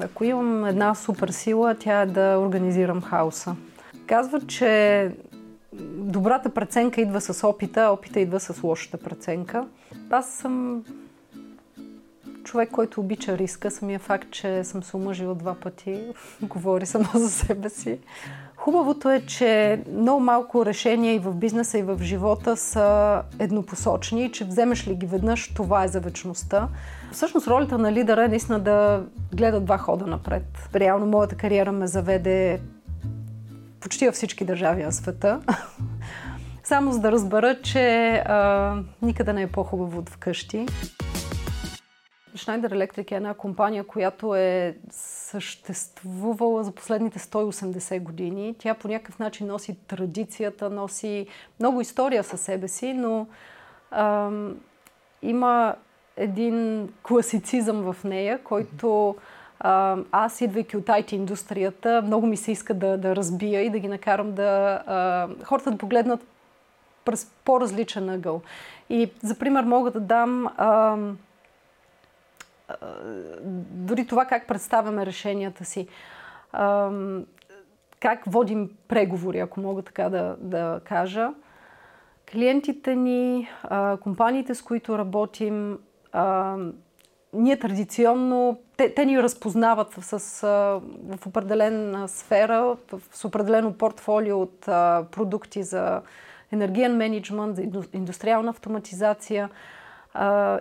Ако имам една супер сила, тя е да организирам хаоса. Казват, че добрата преценка идва с опита, а опита идва с лошата преценка. Аз съм човек, който обича риска. Самия факт, че съм се омъжила два пъти, говори само за себе си. Хубавото е, че много малко решения и в бизнеса, и в живота са еднопосочни, че вземеш ли ги веднъж, това е за вечността. Всъщност ролята на лидера е наистина да гледа два хода напред. Реално моята кариера ме заведе почти във всички държави на света. Само за да разбера, че а, никъде не е по-хубаво от вкъщи. Schneider Electric е една компания, която е съществувала за последните 180 години. Тя по някакъв начин носи традицията, носи много история със себе си, но ам, има един класицизъм в нея, който а, аз, идвайки от IT индустрията, много ми се иска да, да разбия и да ги накарам да а, хората да погледнат през по-различен ъгъл. И за пример мога да дам а, дори това как представяме решенията си, как водим преговори, ако мога така да, да кажа. Клиентите ни, компаниите, с които работим, ние традиционно, те, те ни разпознават с, в определена сфера, с определено портфолио от продукти за енергиен менеджмент, за индустриална автоматизация –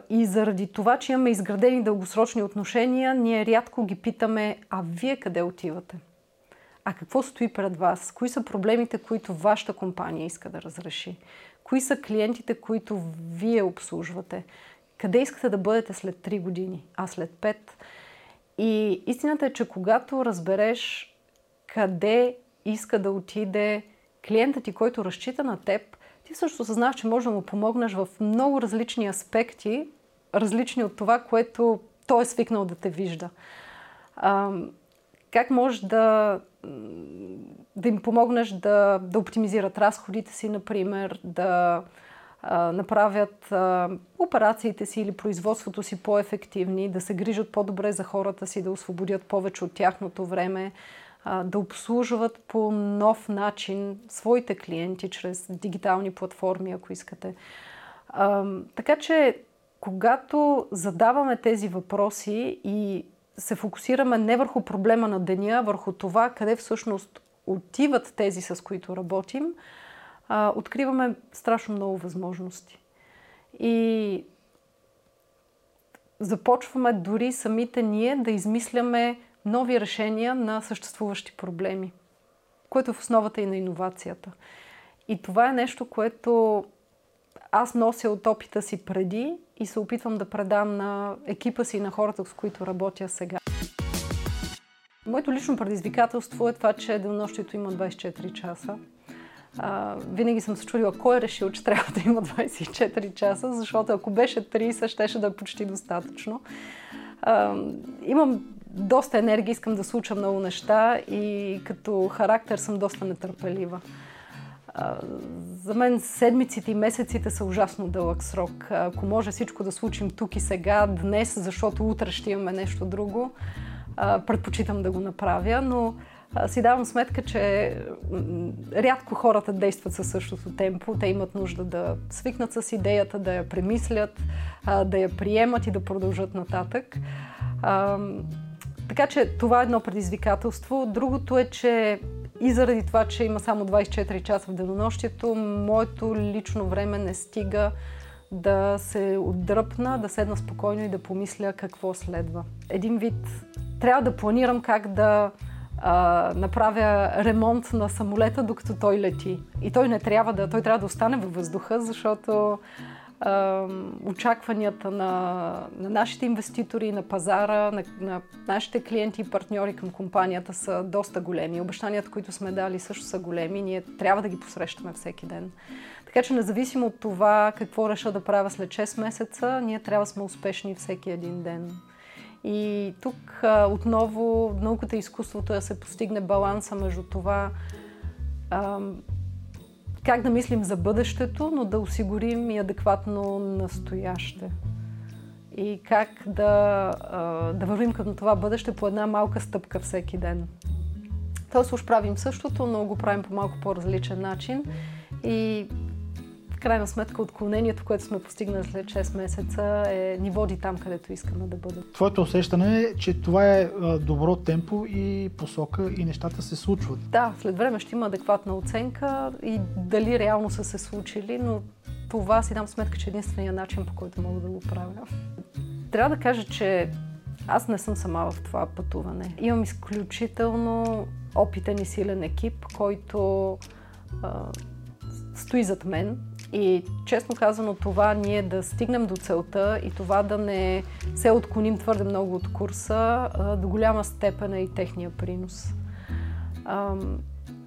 и заради това, че имаме изградени дългосрочни отношения, ние рядко ги питаме, а вие къде отивате? А какво стои пред вас? Кои са проблемите, които вашата компания иска да разреши? Кои са клиентите, които вие обслужвате? Къде искате да бъдете след 3 години, а след 5? И истината е, че когато разбереш къде иска да отиде клиентът ти, който разчита на теб, ти също осъзнаваш, че можеш да му помогнеш в много различни аспекти, различни от това, което той е свикнал да те вижда. А, как можеш да, да им помогнеш да, да оптимизират разходите си, например, да а, направят а, операциите си или производството си по-ефективни, да се грижат по-добре за хората си, да освободят повече от тяхното време, да обслужват по нов начин своите клиенти чрез дигитални платформи, ако искате. Така че, когато задаваме тези въпроси и се фокусираме не върху проблема на деня, върху това къде всъщност отиват тези, с които работим, откриваме страшно много възможности. И започваме дори самите ние да измисляме нови решения на съществуващи проблеми, което е в основата и на иновацията. И това е нещо, което аз нося от опита си преди и се опитвам да предам на екипа си и на хората, с които работя сега. Моето лично предизвикателство е това, че денонощието има 24 часа. А, винаги съм се чудила кой е решил, че трябва да има 24 часа, защото ако беше 30, щеше да е почти достатъчно. А, имам доста енергия, искам да случа много неща и като характер съм доста нетърпелива. За мен седмиците и месеците са ужасно дълъг срок. Ако може всичко да случим тук и сега, днес, защото утре ще имаме нещо друго, предпочитам да го направя, но си давам сметка, че рядко хората действат със същото темпо. Те имат нужда да свикнат с идеята, да я премислят, да я приемат и да продължат нататък. Така че това е едно предизвикателство. Другото е, че и заради това, че има само 24 часа в денонощието, моето лично време не стига да се отдръпна, да седна спокойно и да помисля какво следва. Един вид трябва да планирам как да а, направя ремонт на самолета, докато той лети. И той не трябва да, той трябва да остане във въздуха, защото очакванията на, на нашите инвеститори, на пазара, на, на нашите клиенти и партньори към компанията са доста големи. Обещанията, които сме дали, също са големи. Ние трябва да ги посрещаме всеки ден. Така че, независимо от това какво реша да правя след 6 месеца, ние трябва да сме успешни всеки един ден. И тук отново науката и изкуството е да се постигне баланса между това как да мислим за бъдещето, но да осигурим и адекватно настояще. и как да, да вървим към това бъдеще по една малка стъпка всеки ден. Тоест уж правим същото, но го правим по малко по-различен начин и крайна сметка отклонението, което сме постигнали след 6 месеца е, ни води там, където искаме да бъдем. Твоето усещане е, че това е добро темпо и посока и нещата се случват. Да, след време ще има адекватна оценка и дали реално са се случили, но това си дам сметка, че е единствения начин, по който мога да го правя. Трябва да кажа, че аз не съм сама в това пътуване. Имам изключително опитен и силен екип, който а, стои зад мен. И честно казано, това ние да стигнем до целта и това да не се отклоним твърде много от курса, до голяма степен е и техния принос.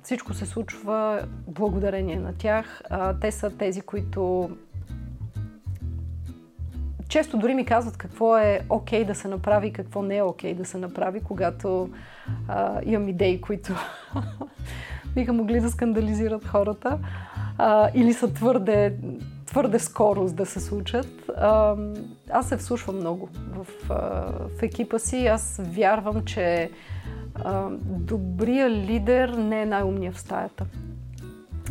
Всичко се случва благодарение на тях. Те са тези, които често дори ми казват какво е окей okay да се направи и какво не е окей okay да се направи, когато а, имам идеи, които биха могли да скандализират хората или са твърде, твърде скоро да се случат. А, аз се вслушвам много в, в екипа си. Аз вярвам, че а, добрия лидер не е най-умния в стаята.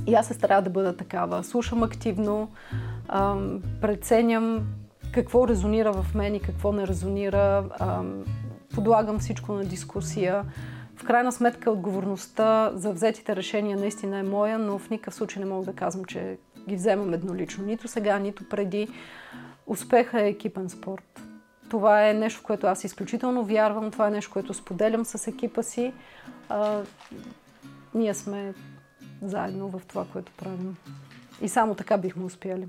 И аз се старая да бъда такава. Слушам активно, а, преценям какво резонира в мен и какво не резонира. А, подлагам всичко на дискусия. В крайна сметка отговорността за взетите решения наистина е моя, но в никакъв случай не мога да казвам, че ги вземам еднолично. Нито сега, нито преди. Успеха е екипен спорт. Това е нещо, в което аз изключително вярвам. Това е нещо, което споделям с екипа си. А, ние сме заедно в това, което правим. И само така бихме успяли.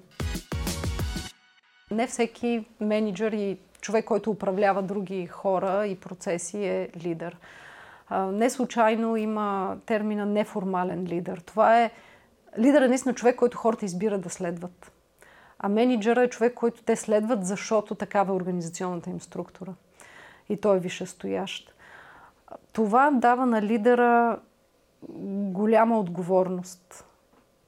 Не всеки менеджер и човек, който управлява други хора и процеси е лидер. Не случайно има термина неформален лидер. Това е лидер е наистина човек, който хората избират да следват. А менеджера е човек, който те следват, защото такава е организационната им структура. И той е висшестоящ. Това дава на лидера голяма отговорност,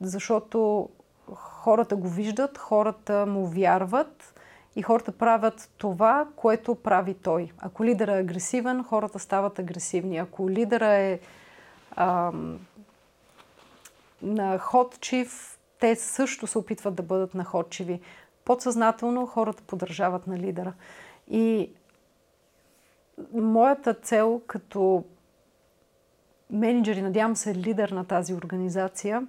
защото хората го виждат, хората му вярват и хората правят това, което прави той. Ако лидера е агресивен, хората стават агресивни. Ако лидера е ам, находчив, те също се опитват да бъдат находчиви. Подсъзнателно хората поддържават на лидера. И моята цел като менеджер и надявам се лидер на тази организация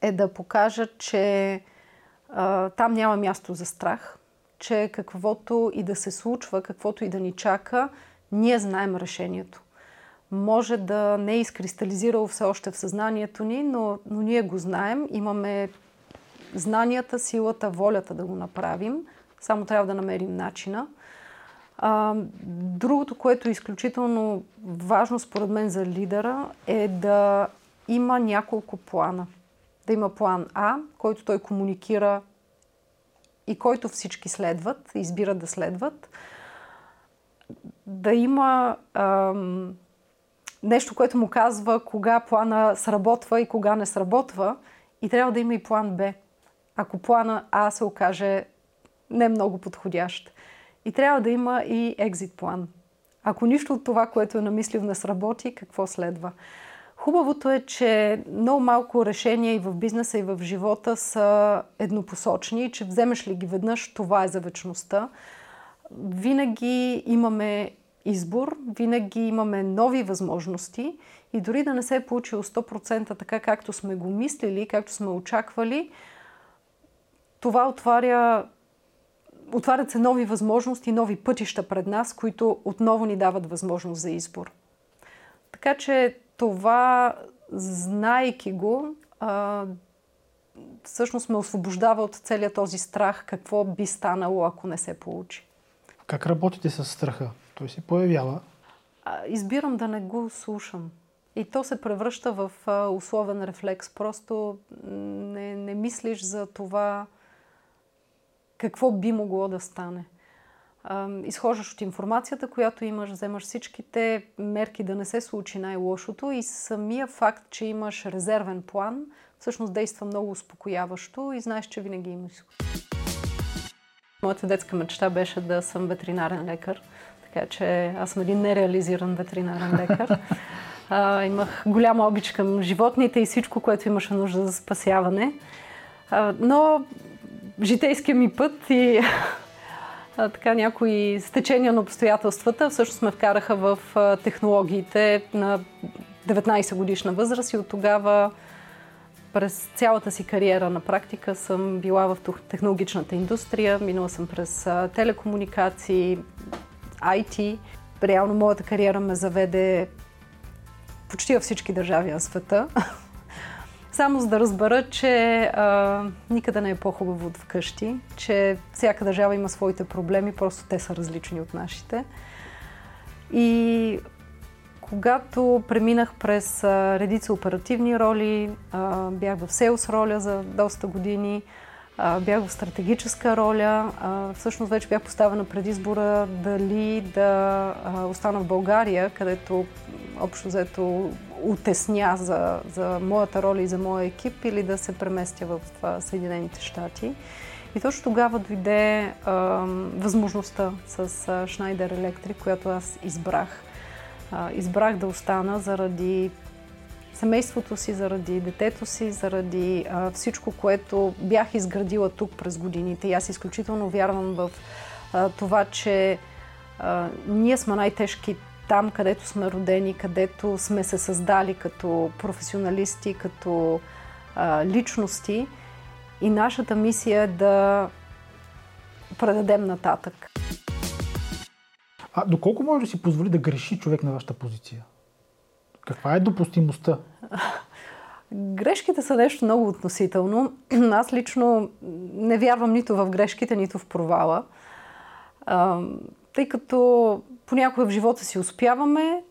е да покажа, че а, там няма място за страх, че каквото и да се случва, каквото и да ни чака, ние знаем решението. Може да не е изкристализирало все още в съзнанието ни, но, но ние го знаем, имаме знанията, силата, волята да го направим. Само трябва да намерим начина. А, другото, което е изключително важно според мен за лидера, е да има няколко плана. Да има план А, който той комуникира и който всички следват, избират да следват. Да има ам, нещо, което му казва кога плана сработва и кога не сработва. И трябва да има и план Б. Ако плана А се окаже не много подходящ. И трябва да има и екзит план. Ако нищо от това, което е намислил, не сработи, какво следва? Хубавото е, че много малко решения и в бизнеса, и в живота са еднопосочни, че вземеш ли ги веднъж, това е за вечността. Винаги имаме избор, винаги имаме нови възможности и дори да не се е получило 100% така, както сме го мислили, както сме очаквали, това отваря отварят се нови възможности, нови пътища пред нас, които отново ни дават възможност за избор. Така че това, знайки го, а, всъщност ме освобождава от целият този страх, какво би станало, ако не се получи. Как работите с страха? Той се появява. А, избирам да не го слушам. И то се превръща в а, условен рефлекс. Просто не, не мислиш за това какво би могло да стане. Изхождаш от информацията, която имаш, вземаш всичките мерки да не се случи най-лошото и самия факт, че имаш резервен план, всъщност действа много успокояващо и знаеш, че винаги имаш. Моята детска мечта беше да съм ветеринарен лекар, така че аз съм един нереализиран ветеринарен лекар. А, имах голяма обич към животните и всичко, което имаше нужда за спасяване. А, но житейския ми път и а, така някои стечения на обстоятелствата всъщност ме вкараха в технологиите на 19 годишна възраст и от тогава през цялата си кариера на практика съм била в технологичната индустрия, минала съм през телекомуникации, IT. Реално моята кариера ме заведе почти във всички държави на света. Само за да разбера, че а, никъде не е по-хубаво от вкъщи, че всяка държава има своите проблеми, просто те са различни от нашите. И когато преминах през а, редица оперативни роли, а, бях в селс роля за доста години, а, бях в стратегическа роля. А, всъщност вече бях поставена пред избора дали да а, остана в България, където общо взето утесня за, за моята роля и за моя екип, или да се преместя в Съединените щати. И точно тогава дойде а, възможността с а, Schneider Electric, която аз избрах. А, избрах да остана заради семейството си, заради детето си, заради а, всичко, което бях изградила тук през годините. И аз изключително вярвам в а, това, че а, ние сме най-тежки там, където сме родени, където сме се създали като професионалисти, като а, личности. И нашата мисия е да предадем нататък. А доколко може да си позволи да греши човек на вашата позиция? Каква е допустимостта? Грешките са нещо много относително. Аз лично не вярвам нито в грешките, нито в провала. А, тъй като понякога в живота си успяваме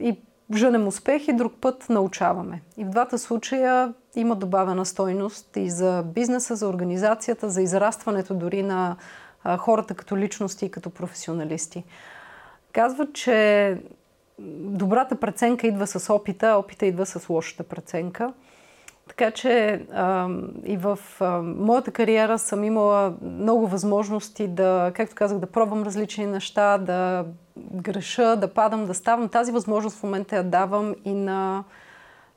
и жънем успех и друг път научаваме. И в двата случая има добавена стойност и за бизнеса, за организацията, за израстването дори на а, хората като личности и като професионалисти. Казват, че добрата преценка идва с опита, опита идва с лошата преценка. Така че а, и в а, моята кариера съм имала много възможности да, както казах, да пробвам различни неща, да греша, да падам, да ставам. Тази възможност в момента я давам и на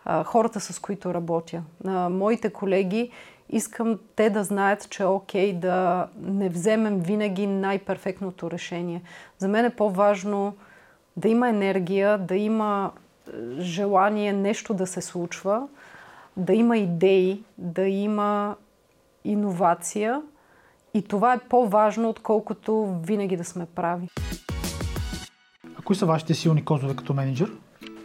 а, хората, с които работя. На моите колеги искам те да знаят, че е окей да не вземем винаги най-перфектното решение. За мен е по-важно да има енергия, да има е, желание нещо да се случва, да има идеи, да има иновация и това е по-важно, отколкото винаги да сме прави. Кои са вашите силни козове като менеджер?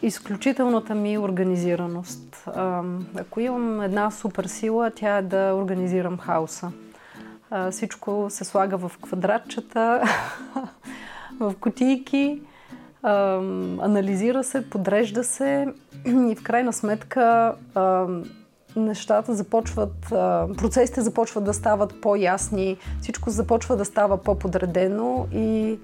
Изключителната ми организираност. Ако имам една супер сила, тя е да организирам хаоса. Всичко се слага в квадратчета, в кутийки анализира се, подрежда се и в крайна сметка нещата започват, процесите започват да стават по-ясни, всичко започва да става по-подредено и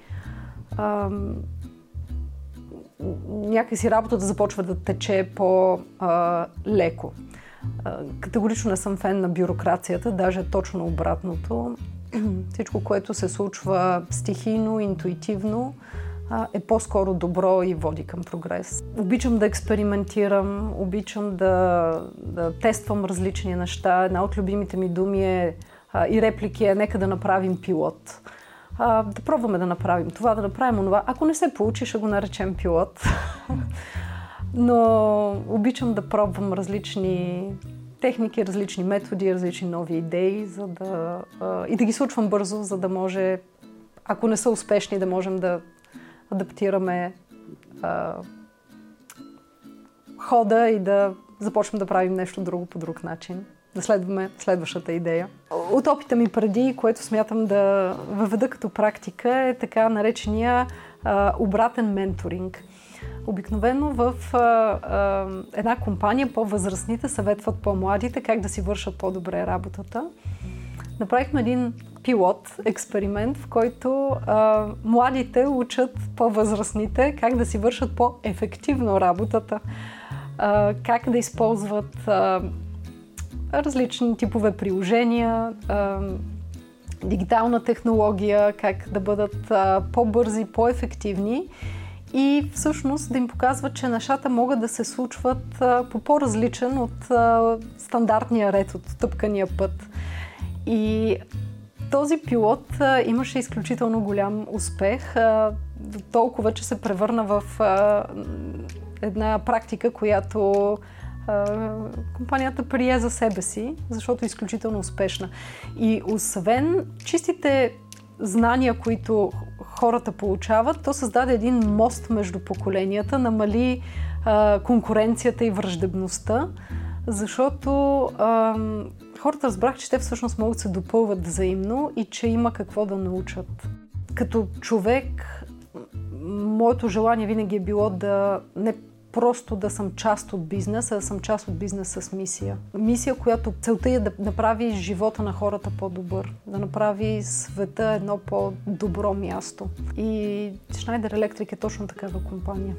някакси работата започва да тече по-леко. Категорично не съм фен на бюрокрацията, даже точно обратното. Всичко, което се случва стихийно, интуитивно, е по-скоро добро и води към прогрес. Обичам да експериментирам, обичам да, да тествам различни неща. Една от любимите ми думи е и реплики е нека да направим пилот. А, да пробваме да направим това, да направим онова. Ако не се получи, ще го наречем пилот. Но обичам да пробвам различни техники, различни методи, различни нови идеи, за да, а, и да ги случвам бързо, за да може, ако не са успешни, да можем да адаптираме а, хода и да започнем да правим нещо друго по друг начин. Да следваме следващата идея. От опита ми преди, което смятам да въведа като практика, е така наречения а, обратен менторинг. Обикновено в а, а, една компания по-възрастните съветват по-младите как да си вършат по-добре работата. Направихме един пилот, експеримент, в който а, младите учат по-възрастните как да си вършат по-ефективно работата, а, как да използват а, различни типове приложения, дигитална технология, как да бъдат по-бързи, по-ефективни и всъщност да им показва, че нещата могат да се случват по по-различен от стандартния ред, от тъпкания път. И този пилот имаше изключително голям успех, толкова, че се превърна в една практика, която компанията прие за себе си, защото е изключително успешна. И освен чистите знания, които хората получават, то създаде един мост между поколенията, намали а, конкуренцията и враждебността, защото а, хората разбрах, че те всъщност могат да се допълват взаимно и че има какво да научат. Като човек, моето желание винаги е било да не просто да съм част от бизнеса, да съм част от бизнес с мисия. Мисия, която целта е да направи живота на хората по-добър, да направи света едно по-добро място. И Schneider Electric е точно такава компания.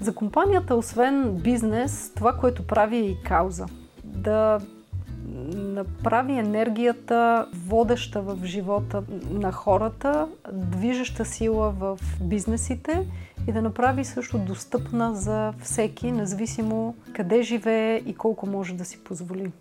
За компанията, освен бизнес, това, което прави е и кауза. Да направи енергията водеща в живота на хората, движеща сила в бизнесите и да направи също достъпна за всеки, независимо къде живее и колко може да си позволи.